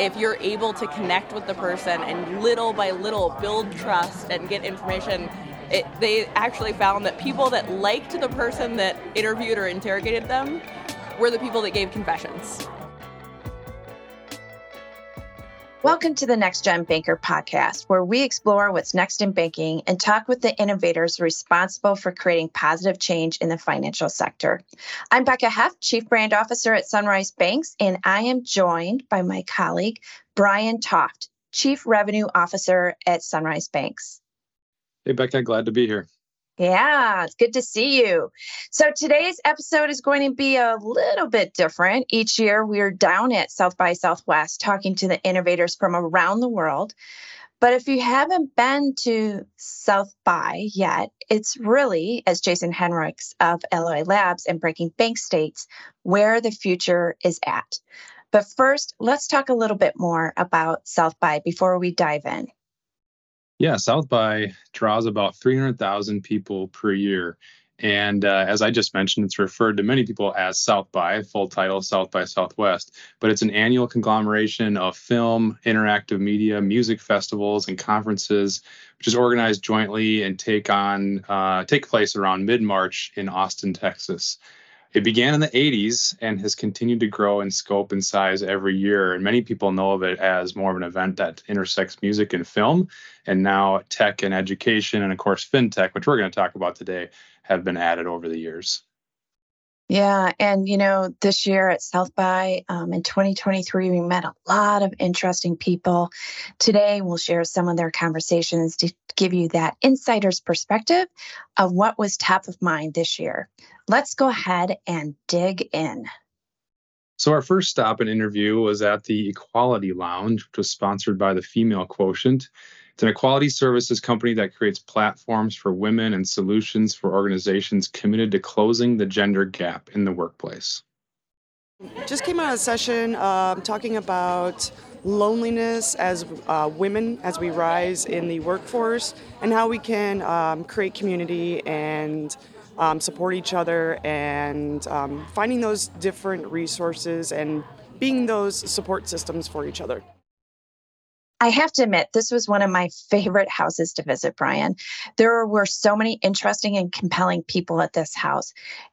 if you're able to connect with the person and little by little build trust and get information, it, they actually found that people that liked the person that interviewed or interrogated them were the people that gave confessions. Welcome to the Next Gen Banker podcast, where we explore what's next in banking and talk with the innovators responsible for creating positive change in the financial sector. I'm Becca Heff, Chief Brand Officer at Sunrise Banks, and I am joined by my colleague, Bryan Toft, Chief Revenue Officer at Sunrise Banks. Hey, Becca, glad to be here. Yeah, it's good to see you. So today's episode is going to be a little bit different. Each year, we're down at South by Southwest talking to the innovators from around the world. But if you haven't been to South by yet, it's really, as Jason Henrichs of Alloy Labs and Breaking Bank states, where the future is at. But first, let's talk a little bit more about South by before we dive in. Yeah, South by draws about 300,000 people per year. And uh, as I just mentioned, it's referred to many people as South by, full title South by Southwest. But it's an annual conglomeration of film, interactive media, music festivals, and conferences, which is organized jointly and take on uh, take place around mid March in Austin, Texas. It began in the 80s and has continued to grow in scope and size every year. And many people know of it as more of an event that intersects music and film. And now tech and education, and of course, fintech, which we're going to talk about today, have been added over the years. Yeah. And, you know, this year at South by um, in 2023, we met a lot of interesting people. Today, we'll share some of their conversations to give you that insider's perspective of what was top of mind this year. Let's go ahead and dig in. So, our first stop and interview was at the Equality Lounge, which was sponsored by the Female Quotient. It's an equality services company that creates platforms for women and solutions for organizations committed to closing the gender gap in the workplace. Just came out of a session um, talking about loneliness as uh, women as we rise in the workforce and how we can um, create community and um, support each other and um, finding those different resources and being those support systems for each other. I have to admit, this was one of my favorite houses to visit, Bryan. There were so many interesting and compelling people at this house.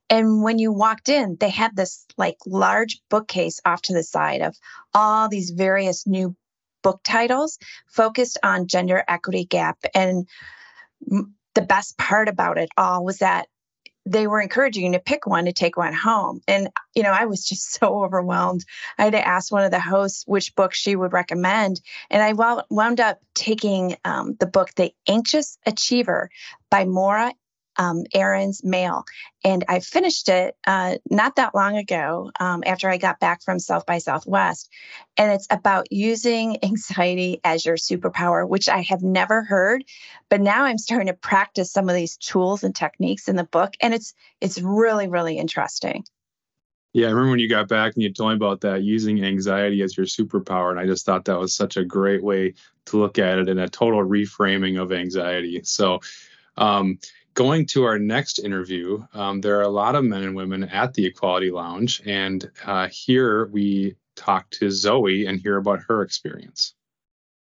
And when you walked in, they had this like large bookcase off to the side of all these various new book titles focused on gender equity gap. And the best part about it all was that they were encouraging you to pick one to take one home. And, you know, I was just so overwhelmed. I had to ask one of the hosts which book she would recommend. And I wound up taking um, the book, The Anxious Achiever by Morra um, Aarons-Mele. And I finished it uh, not that long ago um, after I got back from South by Southwest. And it's about using anxiety as your superpower, which I have never heard. But now I'm starting to practice some of these tools and techniques in the book. And it's it's really, really interesting. Yeah, I remember when you got back and you told me about that using anxiety as your superpower. And I just thought that was such a great way to look at it and a total reframing of anxiety. So, um, going to our next interview, um, there are a lot of men and women at the Equality Lounge, and uh, here we talk to Zoe and hear about her experience.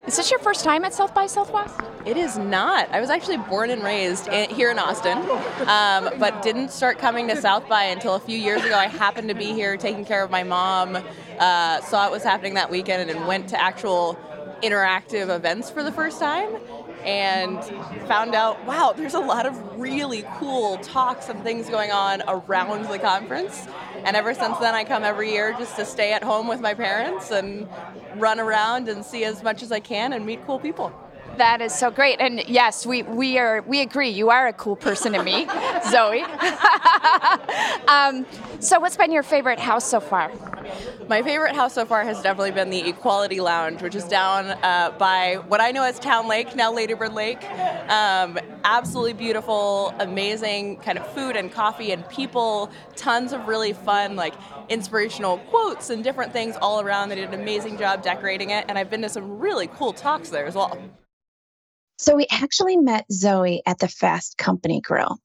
Is this your first time at South by Southwest? It is not. I was actually born and raised in, here in Austin, um, but didn't start coming to South by until a few years ago. I happened to be here taking care of my mom, uh, saw it was happening that weekend, and went to actual interactive events for the first time and found out wow, there's a lot of really cool talks and things going on around the conference. And ever since then, I come every year just to stay at home with my parents and run around and see as much as I can and meet cool people. That is so great, and yes, we we are we agree. You are a cool person to me, Zoe. um, so, what's been your favorite house so far? My favorite house so far has definitely been the Equality Lounge, which is down uh, by what I know as Town Lake, now Ladybird Lake. Um, absolutely beautiful, amazing kind of food and coffee and people. Tons of really fun, like inspirational quotes and different things all around. They did an amazing job decorating it, and I've been to some really cool talks there as well. So we actually met Zoe at the Fast Company Grill.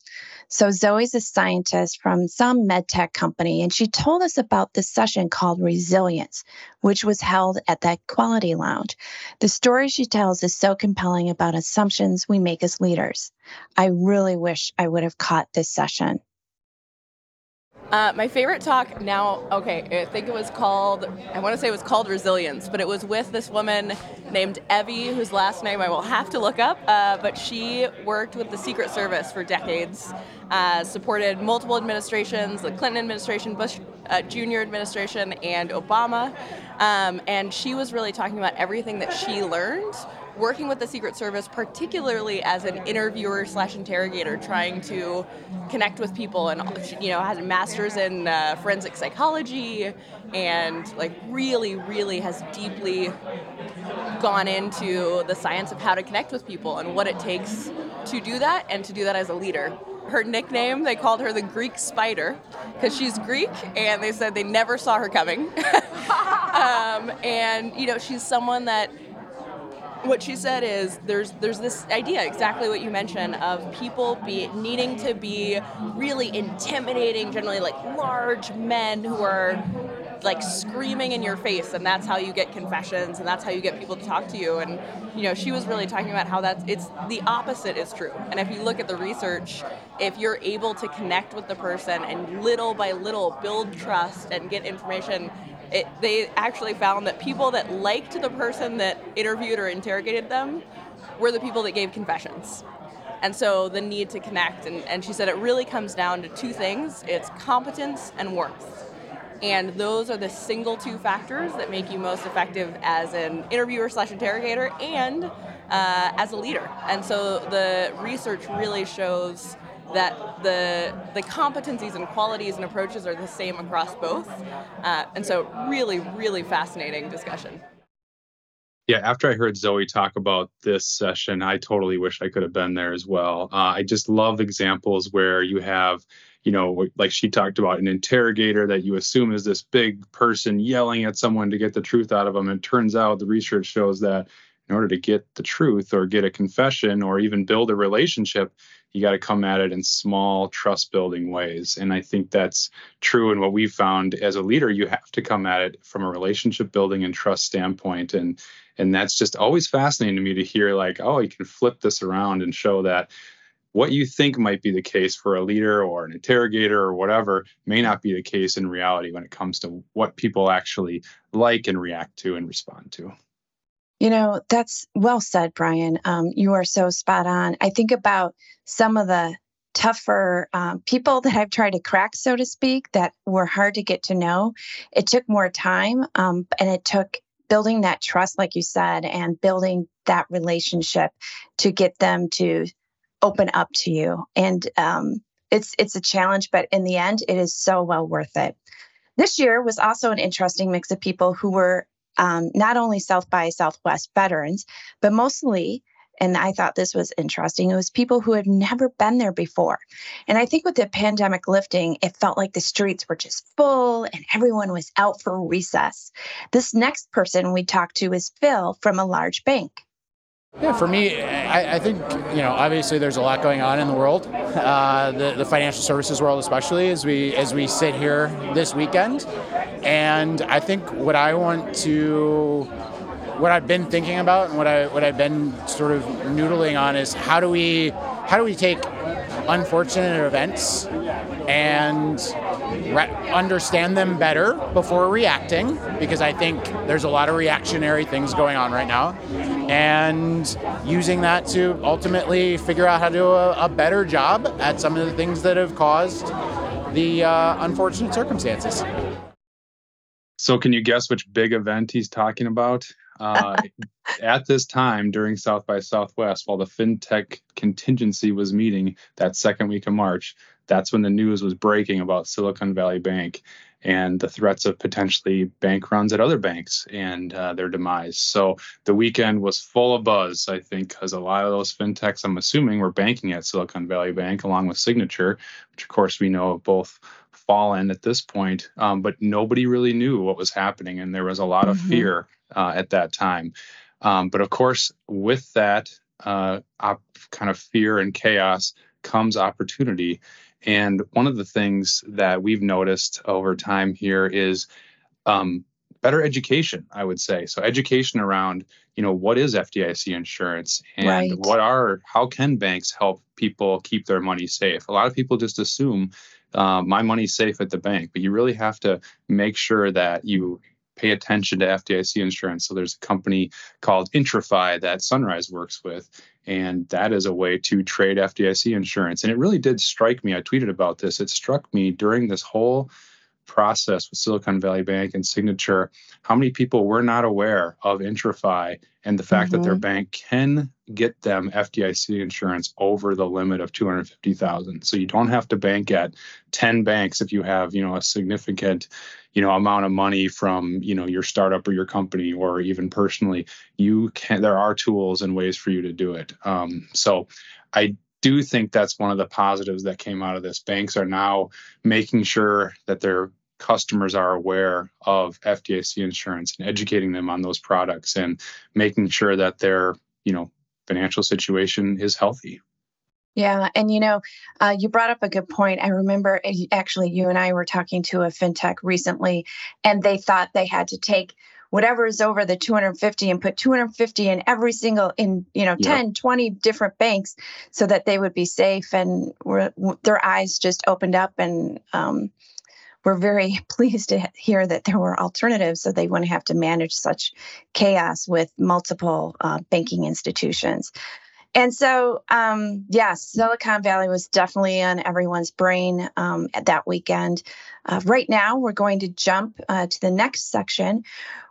So Zoe's a scientist from some med tech company, and she told us about this session called Resilience, which was held at that quality lounge. The story she tells is so compelling about assumptions we make as leaders. I really wish I would have caught this session. Uh, my favorite talk now, okay, I think it was called, I want to say it was called Resilience, but it was with this woman named Evy, whose last name I will have to look up, uh, but she worked with the Secret Service for decades, uh, supported multiple administrations, the Clinton administration, Bush uh, Jr. administration, and Obama. Um, and she was really talking about everything that she learned working with the Secret Service, particularly as an interviewer slash interrogator, trying to connect with people, and you know, has a master's in uh, forensic psychology, and like really, really has deeply gone into the science of how to connect with people and what it takes to do that, and to do that as a leader. Her nickname, they called her the Greek Spider because she's Greek, and they said they never saw her coming. um, and you know, she's someone that what she said is there's there's this idea exactly what you mentioned of people be needing to be really intimidating generally like large men who are like screaming in your face and that's how you get confessions and that's how you get people to talk to you and you know she was really talking about how that's it's the opposite is true and if you look at the research if you're able to connect with the person and little by little build trust and get information it, they actually found that people that liked the person that interviewed or interrogated them were the people that gave confessions. And so the need to connect, and, and she said it really comes down to two things it's competence and warmth. And those are the single two factors that make you most effective as an interviewer slash interrogator and uh, as a leader. And so the research really shows that the the competencies and qualities and approaches are the same across both. Uh, and so, really, really fascinating discussion. Yeah, after I heard Zoe talk about this session, I totally wish I could have been there as well. Uh, I just love examples where you have, you know, like she talked about an interrogator that you assume is this big person yelling at someone to get the truth out of them. And it turns out the research shows that in order to get the truth or get a confession or even build a relationship, you got to come at it in small trust building ways. And i think that's true and what we've found as a leader. You have to come at it from a relationship building and trust standpoint. And and that's just always fascinating to me to hear like oh you can flip this around and show that what you think might be the case for a leader or an interrogator or whatever may not be the case in reality when it comes to what people actually like and react to and respond to you know, that's well said, Bryan. Um, you are so spot on. I think about some of the tougher um, people that I've tried to crack, so to speak, that were hard to get to know. It took more time um, and it took building that trust, like you said, and building that relationship to get them to open up to you. And um, it's it's a challenge, but in the end, it is so well worth it. This year was also an interesting mix of people who were um, not only South by Southwest veterans, but mostly and I thought this was interesting. It was people who had never been there before. And I think with the pandemic lifting, it felt like the streets were just full and everyone was out for recess. This next person we talked to is Phil from a large bank. Yeah, for me, I, I, think you know obviously there's a lot going on in the world, uh, the, the financial services world especially as we as we sit here this weekend, and I think what I want to, what I've been thinking about and what I what I've been sort of noodling on is how do we how do we take unfortunate events and re- understand them better before reacting? Because I think there's a lot of reactionary things going on right now and using that to ultimately figure out how to do a, a better job at some of the things that have caused the uh, unfortunate circumstances. So, can you guess which big event he's talking about? Uh, at this time during South by Southwest, while the FinTech contingency was meeting that second week of March, that's when the news was breaking about Silicon Valley Bank and the threats of potentially bank runs at other banks and uh, their demise. So the weekend was full of buzz, I think, because a lot of those fintechs, I'm assuming, were banking at Silicon Valley Bank along with Signature, which of course we know both fallen at this point, um, but nobody really knew what was happening, and there was a lot of mm-hmm. fear uh, at that time. Um, but of course, with that uh, op- kind of fear and chaos comes opportunity. And one of the things that we've noticed over time here is um, better education, I would say. So education around, you know, what is FDIC insurance and Right. what are, how can banks help people keep their money safe? A lot of people just assume uh, my money's safe at the bank, but you really have to make sure that you pay attention to FDIC insurance. So there's a company called IntraFi that Sunrise works with, and that is a way to trade FDIC insurance. And it really did strike me. I tweeted about this. It struck me during this whole process with Silicon Valley Bank and Signature, how many people were not aware of IntraFi and the fact that their bank can get them FDIC insurance over the limit of 250,000. So you don't have to bank at 10 banks if you have, you know, a significant, you know, amount of money from, you know, your startup or your company or even personally. You can there are tools and ways for you to do it. Um, so I do think that's one of the positives that came out of this. Banks are now making sure that their customers are aware of FDIC insurance and educating them on those products and making sure that their, you know, financial situation is healthy. Yeah, and you know, uh, you brought up a good point. I remember uh, actually you and I were talking to a fintech recently, and they thought they had to take whatever is over the 250 and put 250 in every single in you know Yeah. 10 20 different banks so that they would be safe and were, their eyes just opened up and um, we're very pleased to hear that there were alternatives so they wouldn't have to manage such chaos with multiple uh, banking institutions and so, um, yes, Silicon Valley was definitely on everyone's brain um, at that weekend. Uh, right now, we're going to jump uh, to the next section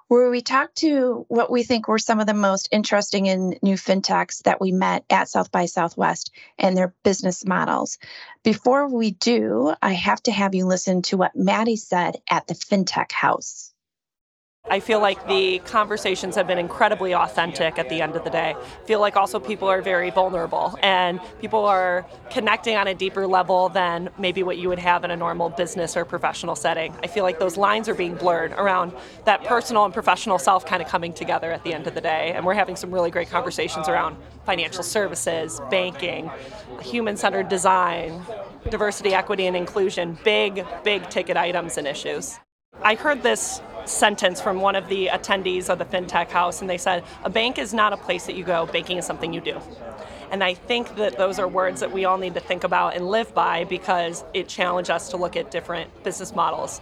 where we talked to what we think were some of the most interesting and new fintechs that we met at South by Southwest and their business models. Before we do, I have to have you listen to what Maddie said at the FinTech House. I feel like the conversations have been incredibly authentic at the end of the day. I feel like also people are very vulnerable and people are connecting on a deeper level than maybe what you would have in a normal business or professional setting. I feel like those lines are being blurred around that personal and professional self kind of coming together at the end of the day. And we're having some really great conversations around financial services, banking, human centered design, diversity, equity, and inclusion big, big ticket items and issues. I heard this sentence from one of the attendees of the FinTech House, and they said, A bank is not a place that you go, banking is something you do. And I think that those are words that we all need to think about and live by because it challenged us to look at different business models,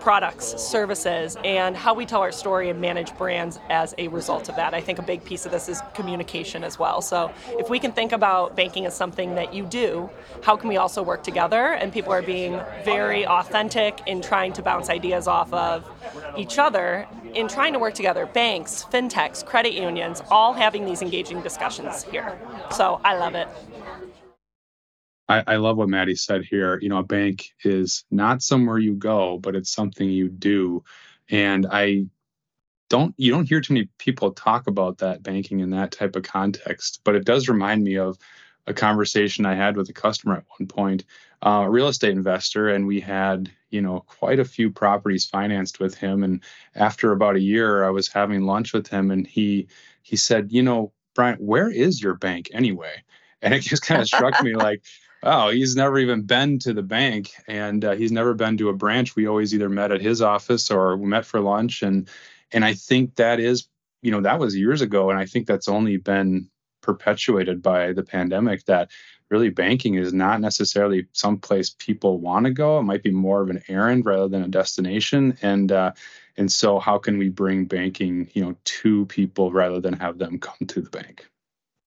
products, services, and how we tell our story and manage brands as a result of that. I think a big piece of this is communication as well. So if we can think about banking as something that you do, how can we also work together? And people are being very authentic in trying to bounce ideas off of each other in trying to work together. Banks, fintechs, credit unions, all having these engaging discussions here. So I love it. I, I love what Maddie said here. You know, a bank is not somewhere you go, but it's something you do. And I don't you don't hear too many people talk about that banking in that type of context, but it does remind me of a conversation I had with a customer at one point, uh, a real estate investor, and we had you know quite a few properties financed with him. And after about a year, I was having lunch with him, and he he said, you know, Bryan, where is your bank anyway? And it just kind of struck me like, oh, he's never even been to the bank, and uh, he's never been to a branch. We always either met at his office or we met for lunch, and and I think that is, you know, that was years ago, and I think that's only been perpetuated by the pandemic. That really banking is not necessarily someplace people want to go. It might be more of an errand rather than a destination, and uh, and so how can we bring banking, you know, to people rather than have them come to the bank?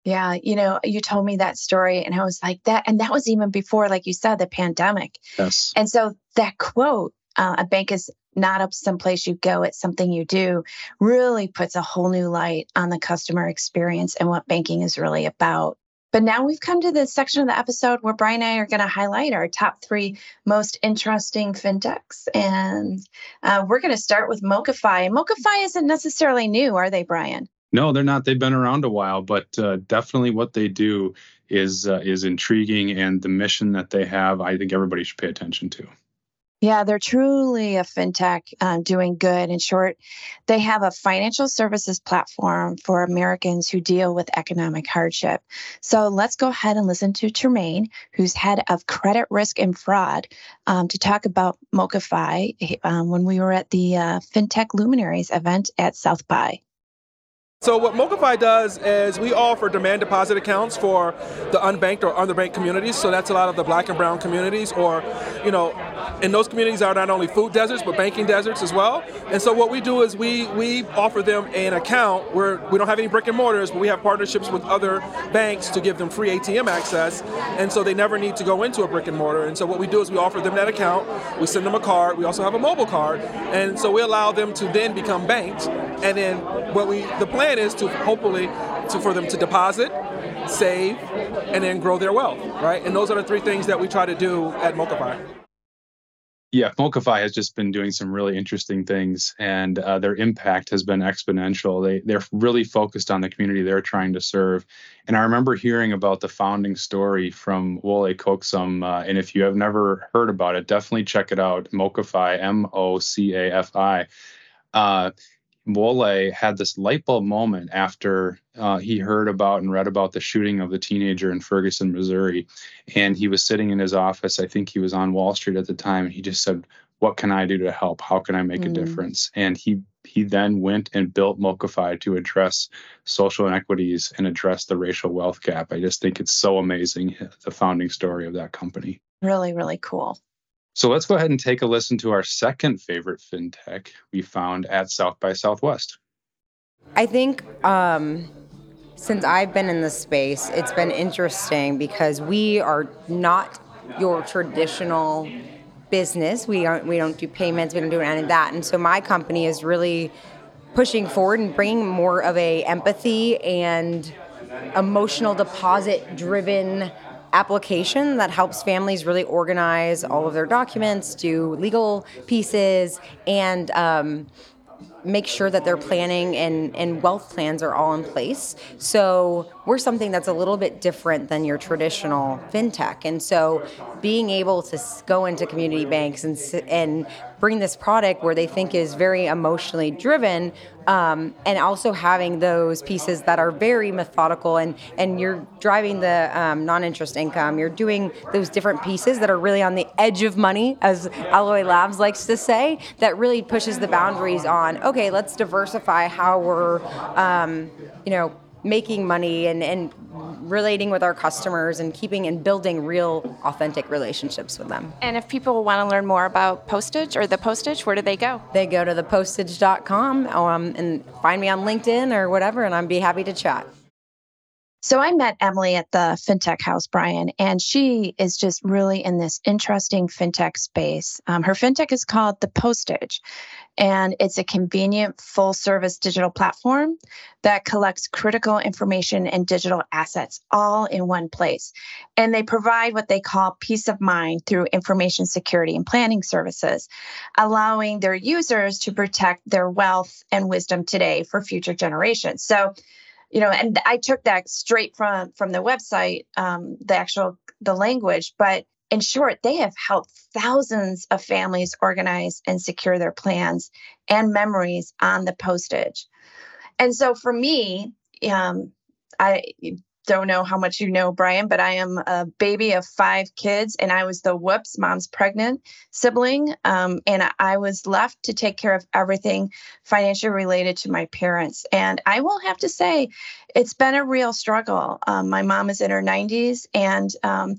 Yeah, you know, you told me that story, and I was like that, and that was even before, like you said, the pandemic. Yes. And so that quote, uh, "A bank is not up someplace you go; it's something you do," really puts a whole new light on the customer experience and what banking is really about. But now we've come to the section of the episode where Bryan and I are going to highlight our top three most interesting fintechs, and uh, we're going to start with MoCaFi. And MoCaFi isn't necessarily new, are they, Bryan? No, they're not. They've been around a while, but uh, definitely what they do is uh, is intriguing, and the mission that they have, I think everybody should pay attention to. Yeah, they're truly a fintech uh, doing good. In short, they have a financial services platform for Americans who deal with economic hardship. So let's go ahead and listen to Tremaine, who's head of credit risk and fraud, um, to talk about MoCaFi um, when we were at the uh, FinTech Luminaries event at South by. So what MoCaFi does is we offer demand deposit accounts for the unbanked or underbanked communities. So that's a lot of the black and brown communities, or you know, in those communities are not only food deserts but banking deserts as well. And so what we do is we we offer them an account where we don't have any brick and mortars, but we have partnerships with other banks to give them free ATM access, and so they never need to go into a brick and mortar. And so what we do is we offer them that account. We send them a card. We also have a mobile card, and so we allow them to then become banked. And then what we the plan plan is to hopefully to, for them to deposit, save, and then grow their wealth, right? And those are the three things that we try to do at MoCaFi. Yeah, MoCaFi has just been doing some really interesting things, and uh, their impact has been exponential. They they're really focused on the community they're trying to serve. And I remember hearing about the founding story from Wole Coaxum, uh, and if you have never heard about it, definitely check it out. MoCaFi, M O C A F I. Uh, Wole had this light bulb moment after uh, he heard about and read about the shooting of the teenager in Ferguson, Missouri. And he was sitting in his office. I think he was on Wall Street at the time. And he just said, What can I do to help? How can I make mm. a difference? And he he then went and built MoCaFi to address social inequities and address the racial wealth gap. I just think it's so amazing, the founding story of that company. Really, really cool. So let's go ahead and take a listen to our second favorite fintech we found at South by Southwest. I think um, since I've been in this space, it's been interesting because we are not your traditional business. We aren't. We don't do payments. We don't do any of that. And so my company is really pushing forward and bringing more of a empathy and emotional deposit driven application that helps families really organize all of their documents, do legal pieces, and um, make sure that their planning and, and wealth plans are all in place. So we're something that's a little bit different than your traditional fintech. And so being able to go into community banks and, and bring this product where they think is very emotionally driven um, and also having those pieces that are very methodical and, and you're driving the um, non-interest income. You're doing those different pieces that are really on the edge of money as alloy labs likes to say that really pushes the boundaries on okay let's diversify how we're um, you know making money and, and relating with our customers and keeping and building real authentic relationships with them. And if people want to learn more about postage or the postage, where do they go? They go to thepostage.com um, and find me on LinkedIn or whatever, and I'd be happy to chat. So I met Emily at the FinTech House, Bryan, and she is just really in this interesting FinTech space. Um, her FinTech is called The Postage, and it's a convenient full service digital platform that collects critical information and digital assets all in one place. And they provide what they call peace of mind through information security and planning services, allowing their users to protect their wealth and wisdom today for future generations. So you know and i took that straight from from the website um, the actual the language but in short they have helped thousands of families organize and secure their plans and memories on the postage. And so for me um, i don't know how much you know, Bryan, but I am a baby of five kids, and I was the whoops, mom's pregnant sibling. Um, and I was left to take care of everything financially related to my parents. And I will have to say, it's been a real struggle. Um, my mom is in her 90s, and um,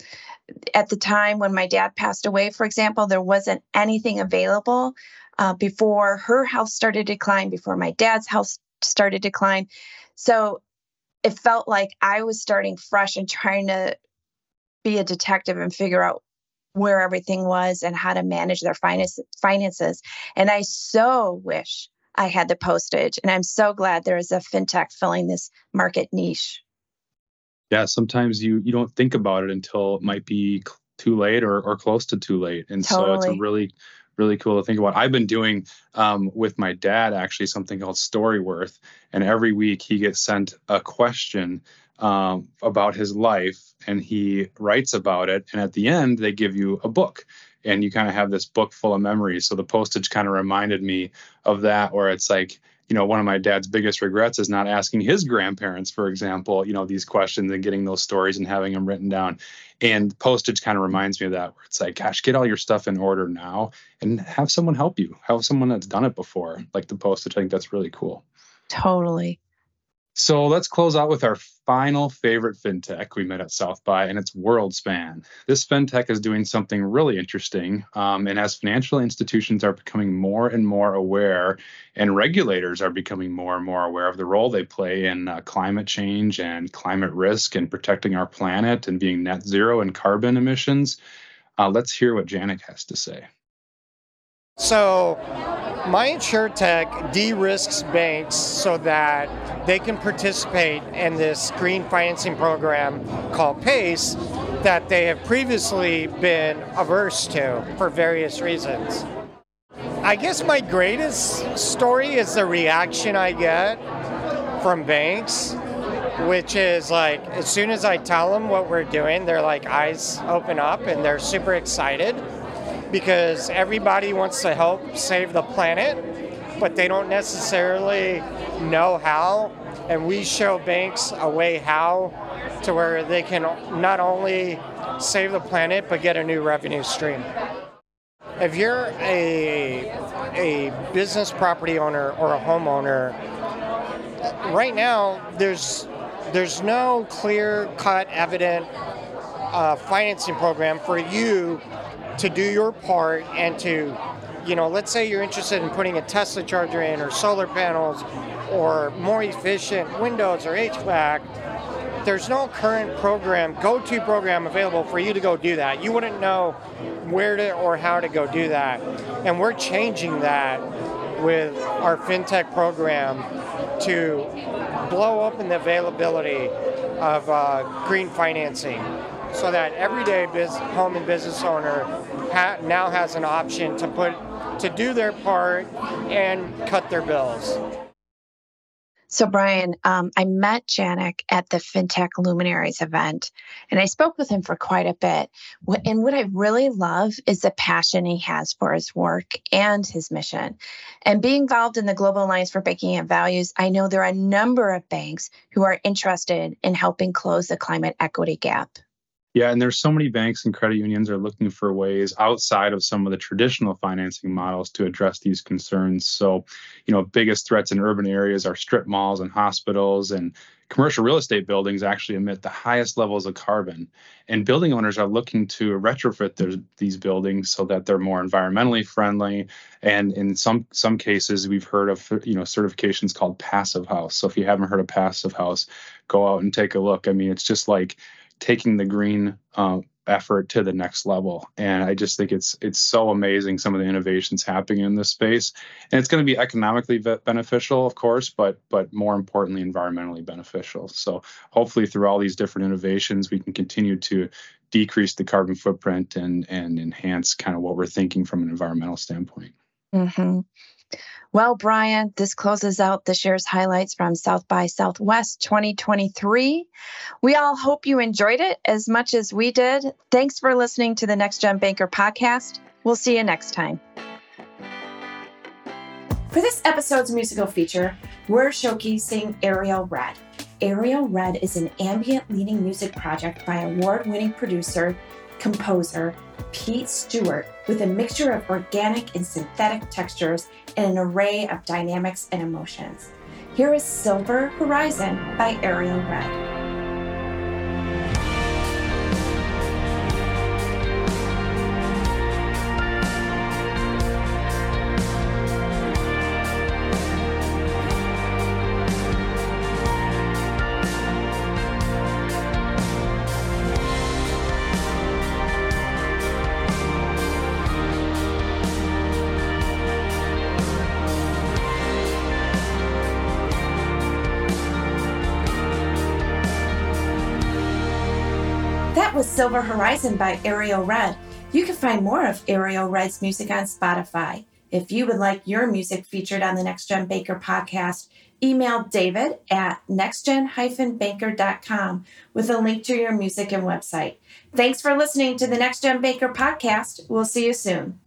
at the time when my dad passed away, for example, there wasn't anything available uh, before her health started to decline, before my dad's health started to decline. So it felt like I was starting fresh and trying to be a detective and figure out where everything was and how to manage their finances. And I so wish I had the postage. And I'm so glad there is a fintech filling this market niche. Yeah, sometimes you you don't think about it until it might be too late or, or close to too late. And totally. so it's a really really cool to think about. I've been doing um, with my dad actually something called Storyworth, and every week he gets sent a question um, about his life, and he writes about it. And at the end, they give you a book. and you kind of have this book full of memories. So the postage kind of reminded me of that, where it's like, you know, one of my dad's biggest regrets is not asking his grandparents, for example, you know, these questions and getting those stories and having them written down. And postage kind of reminds me of that, where it's like, gosh, get all your stuff in order now and have someone help you, have someone that's done it before, like the postage. I think that's really cool. Totally. So let's close out with our final favorite fintech we met at South by, and it's WorldSpan. This fintech is doing something really interesting. Um, and as financial institutions are becoming more and more aware, and regulators are becoming more and more aware of the role they play in uh, climate change and climate risk and protecting our planet and being net zero in carbon emissions, uh, let's hear what Janik has to say. So, my InsureTech de-risks banks so that they can participate in this green financing program called PACE that they have previously been averse to for various reasons. I guess my greatest story is the reaction I get from banks, which is like as soon as I tell them what we're doing, their like eyes open up and they're super excited because everybody wants to help save the planet, but they don't necessarily know how. And we show banks a way how to where they can not only save the planet but get a new revenue stream. If you're a, a business property owner or a homeowner, right now there's there's no clear cut evident uh, financing program for you to do your part and to, you know, let's say you're interested in putting a Tesla charger in or solar panels or more efficient windows or HVAC, there's no current program, go-to program available for you to go do that. You wouldn't know where to or how to go do that. And we're changing that with our fintech program to blow open the availability of uh, green financing so that everyday biz- home and business owner ha- now has an option to put to do their part and cut their bills. So, Bryan, um, I met Janik at the FinTech Luminaries event, and I spoke with him for quite a bit. And what I really love is the passion he has for his work and his mission. And being involved in the Global Alliance for Banking on Values, I know there are a number of banks who are interested in helping close the climate equity gap. Yeah, and there's so many banks and credit unions are looking for ways outside of some of the traditional financing models to address these concerns. So, you know, biggest threats in urban areas are strip malls and hospitals and commercial real estate buildings actually emit the highest levels of carbon. And building owners are looking to retrofit their, these buildings so that they're more environmentally friendly. And in some some cases, we've heard of you know certifications called passive house. So if you haven't heard of passive house, go out and take a look. I mean, it's just like taking the green uh, effort to the next level. And I just think it's it's so amazing some of the innovations happening in this space. And it's going to be economically beneficial, of course, but but more importantly, environmentally beneficial. So hopefully, through all these different innovations, we can continue to decrease the carbon footprint and and enhance kind of what we're thinking from an environmental standpoint. Mm-hmm. Well, Bryan, this closes out this year's highlights from South by Southwest 2023. We all hope you enjoyed it as much as we did. Thanks for listening to the Next Gen Banker podcast. We'll see you next time. For this episode's musical feature, we're showcasing Ariel Red. Ariel Red is an ambient leading music project by award winning producer, composer, Pete Stewart with a mixture of organic and synthetic textures and an array of dynamics and emotions. Here is Silver Horizon by Ariel Red. Silver Horizon by Ariel Red. You can find more of Ariel Red's music on Spotify. If you would like your music featured on the Next Gen Banker podcast, email david at nextgen-banker.com with a link to your music and website. Thanks for listening to the Next Gen Banker podcast. We'll see you soon.